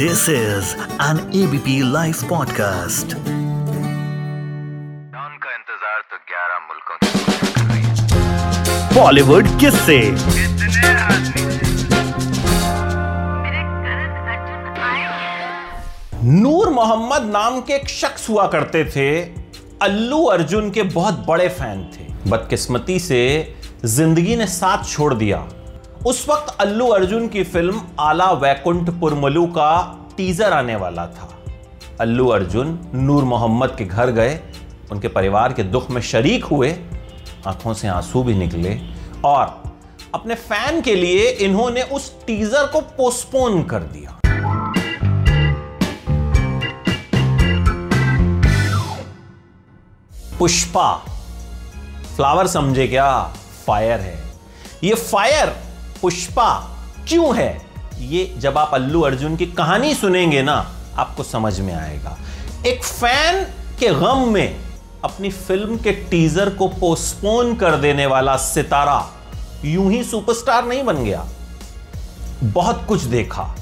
This is an ABP Life podcast. का इंतज़ार तो 11 मुल्कों बॉलीवुड किस से नूर मोहम्मद नाम के एक शख्स हुआ करते थे। अल्लू अर्जुन के बहुत बड़े फ़ैन थे। बदकिस्मती से ज़िंदगी ने साथ छोड़ दिया। उस वक्त अल्लू अर्जुन की फ़िल्म आला वैकुंठ पुरमलू का टीजर आने वाला था। अल्लू अर्जुन नूर मोहम्मद के घर गए, उनके परिवार के दुख में शरीक हुए, आँखों से आँसू भी निकले और अपने फ़ैन के लिए इन्होंने उस टीजर को पोस्टपोन कर दिया। पुष्पा, फ्लावर समझे क्या? फायर है। ये फायर पुष्पा, क्यों है? ये जब आप अल्लू अर्जुन की कहानी सुनेंगे ना, आपको समझ में आएगा। एक फ़ैन के गम में अपनी फ़िल्म के टीजर को पोस्टपोन कर देने वाला सितारा यूँ ही सुपरस्टार नहीं बन गया। बहुत कुछ देखा।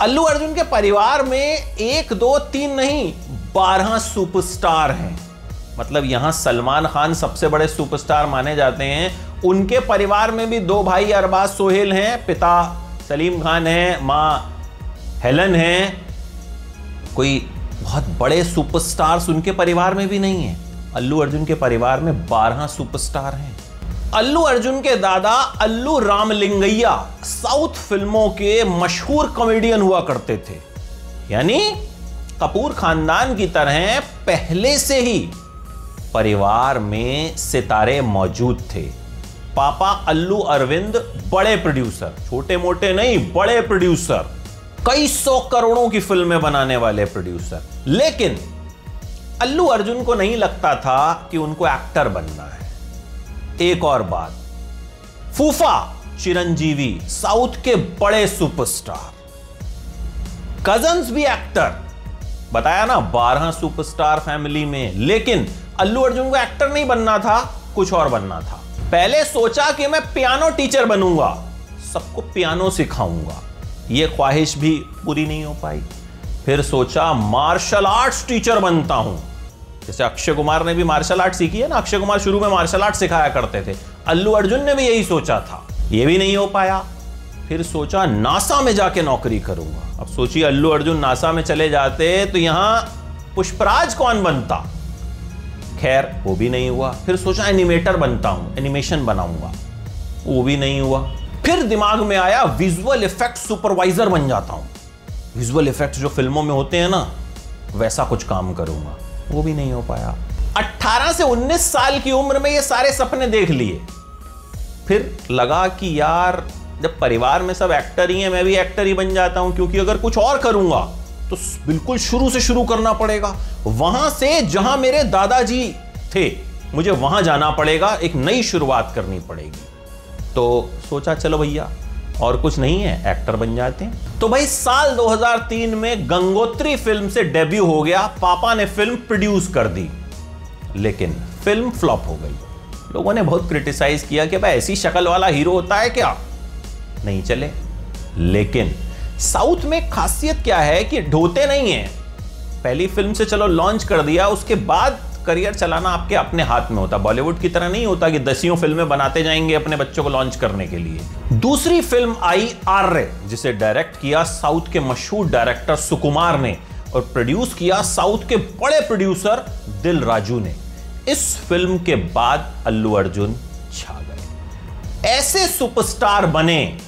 अल्लू अर्जुन के परिवार में एक, दो, तीन नहीं, बारह सुपरस्टार हैं। मतलब यहाँ सलमान खान सबसे बड़े सुपरस्टार माने जाते हैं। उनके परिवार में भी दो भाई अरबाज सोहेल हैं, पिता सलीम खान हैं, माँ हेलन हैं। कोई बहुत बड़े सुपरस्टार्स उनके परिवार में भी नहीं है। अल्लू अर्जुन के परिवार में बारह सुपरस्टार हैं। अल्लू अर्जुन के दादा अल्लू रामलिंगैया साउथ फ़िल्मों के मशहूर कॉमेडियन हुआ करते थे। यानी कपूर खानदान की तरह पहले से ही परिवार में सितारे मौजूद थे। पापा अल्लू अरविंद, बड़े प्रोड्यूसर। छोटे मोटे नहीं, बड़े प्रोड्यूसर। कई सौ करोड़ों की फ़िल्में बनाने वाले प्रोड्यूसर। लेकिन अल्लू अर्जुन को नहीं लगता था कि उनको एक्टर बनना है। एक और बात। फूफा चिरंजीवी, साउथ के बड़े सुपरस्टार। कजन्स भी एक्टर। बताया ना, बारह सुपरस्टार फैमिली में। लेकिन अल्लू अर्जुन को एक्टर नहीं बनना था, कुछ और बनना था। पहले सोचा कि मैं पियानो टीचर बनूँगा, सबको पियानो सिखाऊँगा। यह ख्वाहिश भी पूरी नहीं हो पाई। फिर सोचा मार्शल आर्ट्स टीचर बनता हूँ। जैसे अक्षय कुमार ने भी मार्शल आर्ट सीखी है ना? अक्षय कुमार शुरू में मार्शल आर्ट सिखाया करते थे। अल्लू अर्जुन ने भी यही सोचा था। यह भी नहीं हो पाया। फिर सोचा नासा में जाके नौकरी करूँगा। अब सोचिए, अल्लू अर्जुन नासा में चले जाते तो यहाँ पुष्पराज कौन बनता? खैर, वो भी नहीं हुआ। फिर सोचा एनिमेटर बनता हूँ एनिमेशन बनाऊँगा। वो भी नहीं हुआ। फिर दिमाग में आया विजुअल इफ़ेक्ट सुपरवाइजर बन जाता हूँ। विजुअल इफ़ेक्ट जो फ़िल्मों में होते हैं ना, वैसा कुछ काम करूँगा। वो भी नहीं हो पाया। 18 से 19 साल की उम्र में ये सारे सपने देख लिए। फिर लगा कि यार, जब परिवार में सब एक्टर ही हैं, मैं भी एक्टर ही बन जाता हूँ, क्योंकि अगर कुछ और करूँगा तो बिल्कुल शुरू से शुरू करना पड़ेगा। वहाँ से जहाँ मेरे दादाजी थे, मुझे वहाँ जाना पड़ेगा, एक नई शुरुआत करनी पड़ेगी। तो सोचा, चलो भैया, और कुछ नहीं है, एक्टर बन जाते हैं। तो भाई, साल 2003 में गंगोत्री फ़िल्म से डेब्यू हो गया। पापा ने फ़िल्म प्रोड्यूस कर दी, लेकिन फ़िल्म फ्लॉप हो गई। लोगों ने बहुत क्रिटिसाइज किया कि भाई, ऐसी शक्ल वाला हीरो होता है क्या? नहीं चले। लेकिन साउथ में खासियत क्या है कि ढोते नहीं है? पहली फ़िल्म से चलो, लॉन्च कर दिया, उसके बाद करियर चलाना आपके अपने हाथ में होता। बॉलीवुड की तरह नहीं होता कि दसियों फ़िल्में बनाते जाएँगे अपने बच्चों को लॉन्च करने के लिए। दूसरी फ़िल्म आई आर्य, जिसे डायरेक्ट किया साउथ के मशहूर डायरेक्टर सुकुमार ने और प्रोड्यूस किया साउथ के बड़े प्रोड्यूसर दिल राजू ने। इस फ़िल्म के बाद अल्लू अर्जुन छा गए। ऐसे सुपरस्टार बने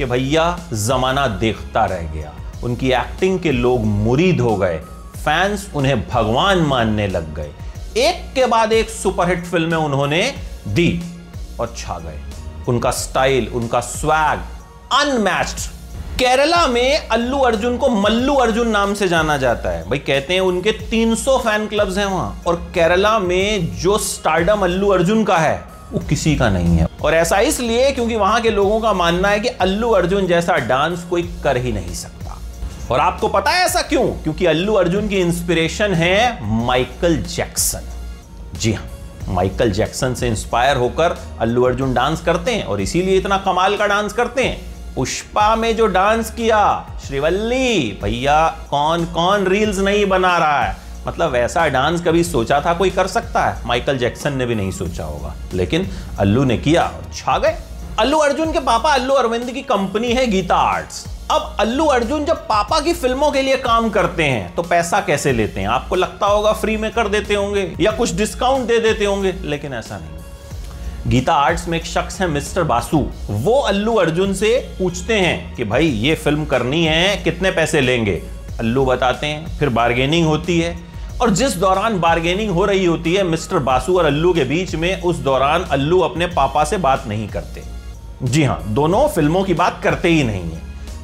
कि भैया जमाना देखता रह गया। उनकी एक्टिंग के लोग मुरीद हो गए। फैंस उन्हें भगवान मानने लग गए। एक के बाद एक सुपरहिट फ़िल्में उन्होंने दी और छा गए। उनका स्टाइल उनका स्वैग अनमैच्ड केरला में अल्लू अर्जुन को मल्लू अर्जुन नाम से जाना जाता है। भाई कहते हैं उनके 300 फ़ैन क्लब्स हैं वहाँ। और केरला में जो स्टार्डम अल्लू अर्जुन का है वो किसी का नहीं है। और ऐसा इसलिए क्योंकि वहाँ के लोगों का मानना है कि अल्लू अर्जुन जैसा डांस कोई कर ही नहीं सकता। और आपको पता है ऐसा क्यों? क्योंकि अल्लू अर्जुन की इंस्पिरेशन है माइकल जैक्सन जी हाँ माइकल जैक्सन से इंस्पायर होकर अल्लू अर्जुन डांस करते हैं और इसीलिए इतना कमाल का डांस करते हैं। पुष्पा में जो डांस किया, श्रीवल्ली, भैया कौन कौन रील्स नहीं बना रहा है? मतलब वैसा डांस कभी सोचा था कोई कर सकता है? माइकल जैक्सन ने भी नहीं सोचा होगा। लेकिन अल्लू ने किया और छा गए। अल्लू अर्जुन के पापा अल्लू अरविंद की कंपनी है गीता आर्ट्स। अब अल्लू अर्जुन जब पापा की फ़िल्मों के लिए काम करते हैं तो पैसा कैसे लेते हैं? आपको लगता होगा फ्री में कर देते होंगे या कुछ डिस्काउंट दे देते होंगे, लेकिन ऐसा नहीं। गीता आर्ट्स में एक शख्स है मिस्टर बासु। वो अल्लू अर्जुन से पूछते हैं कि भाई, ये फ़िल्म करनी है, कितने पैसे लेंगे? अल्लू बताते हैं, फिर बार्गेनिंग होती है। और जिस दौरान बार्गेनिंग हो रही होती है मिस्टर बासु और अल्लू के बीच में, उस दौरान अल्लू अपने पापा से बात नहीं करते। जी हाँ, दोनों फ़िल्मों की बात करते ही नहीं है।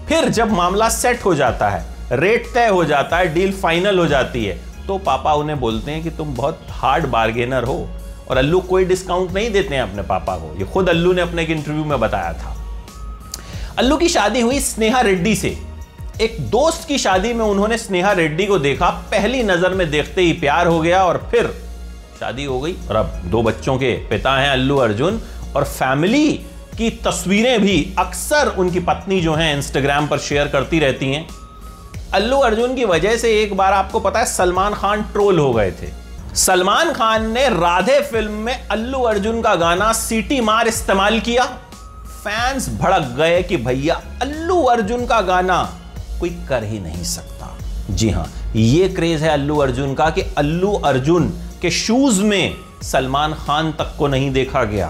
फिर जब मामला सेट हो जाता है रेट तय हो जाता है डील फाइनल हो जाती है तो पापा उन्हें बोलते हैं कि तुम बहुत हार्ड बार्गेनर हो और अल्लू कोई डिस्काउंट नहीं देते हैं अपने पापा को। ये खुद अल्लू ने अपने एक इंटरव्यू में बताया था। अल्लू की शादी हुई स्नेहा रेड्डी से। एक दोस्त की शादी में उन्होंने स्नेहा रेड्डी को देखा, पहली नज़र में देखते ही प्यार हो गया और फिर शादी हो गई। और अब दो बच्चों के पिता हैं अल्लू, अर्जुन और फैमिली की तस्वीरें भी अक्सर उनकी पत्नी जो हैं इंस्टाग्राम पर शेयर करती रहती हैं। अल्लू, अर्जुन की वजह से एक बार आपको पता है सलमान खान ट्रोल हो गए थे। सलमान खान ने राधे फ़िल्म में अल्लू, अर्जुन का गाना सीटी मार इस्तेमाल किया। फैंस भड़क गए कि भैया, अल्लू, अर्जुन का गाना कोई कर ही नहीं सकता। जी हाँ यह क्रेज है अल्लू अर्जुन का कि अल्लू अर्जुन के शूज़ में सलमान खान तक को नहीं देखा गया।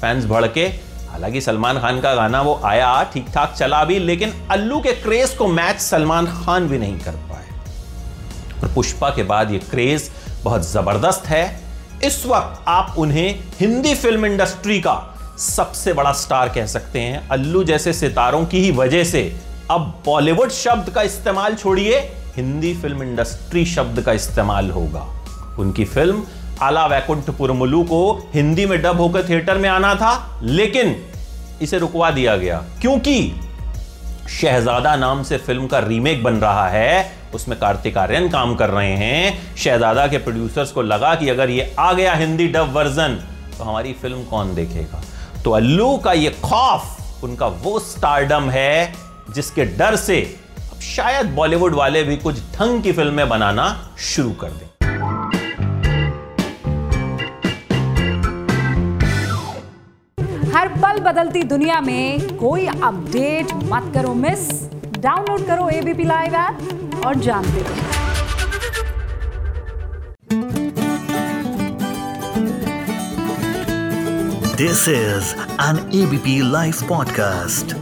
फैंस भड़के, हालाँकि सलमान खान का गाना वो आया ठीक ठाक चला भी, लेकिन अल्लू के क्रेज को मैच सलमान खान भी नहीं कर पाए। और पुष्पा के बाद ये क्रेज बहुत ज़बरदस्त है। इस वक्त आप उन्हें हिंदी फ़िल्म इंडस्ट्री का सबसे बड़ा स्टार कह सकते हैं। अल्लू जैसे सितारों की ही वजह से अब बॉलीवुड शब्द का इस्तेमाल छोड़िए, हिंदी फ़िल्म इंडस्ट्री शब्द का इस्तेमाल होगा। उनकी फ़िल्म आला वैकुंठपुर मुलू को हिंदी में डब होकर थिएटर में आना था, लेकिन इसे रुकवा दिया गया, क्योंकि शहजादा नाम से फ़िल्म का रीमेक बन रहा है, उसमें कार्तिक आर्यन काम कर रहे हैं। शहजादा के प्रोड्यूसर्स को लगा कि अगर ये आ गया हिंदी डब वर्जन तो हमारी फ़िल्म कौन देखेगा? तो अल्लू का ये खौफ, उनका वो स्टारडम है जिसके डर से अब शायद बॉलीवुड वाले भी कुछ ढंग की फ़िल्में बनाना शुरू कर दें। हर पल बदलती दुनिया में कोई अपडेट मत करो मिस डाउनलोड करो एबीपी लाइव ऐप और जानते रहो। This is an ABP Life podcast.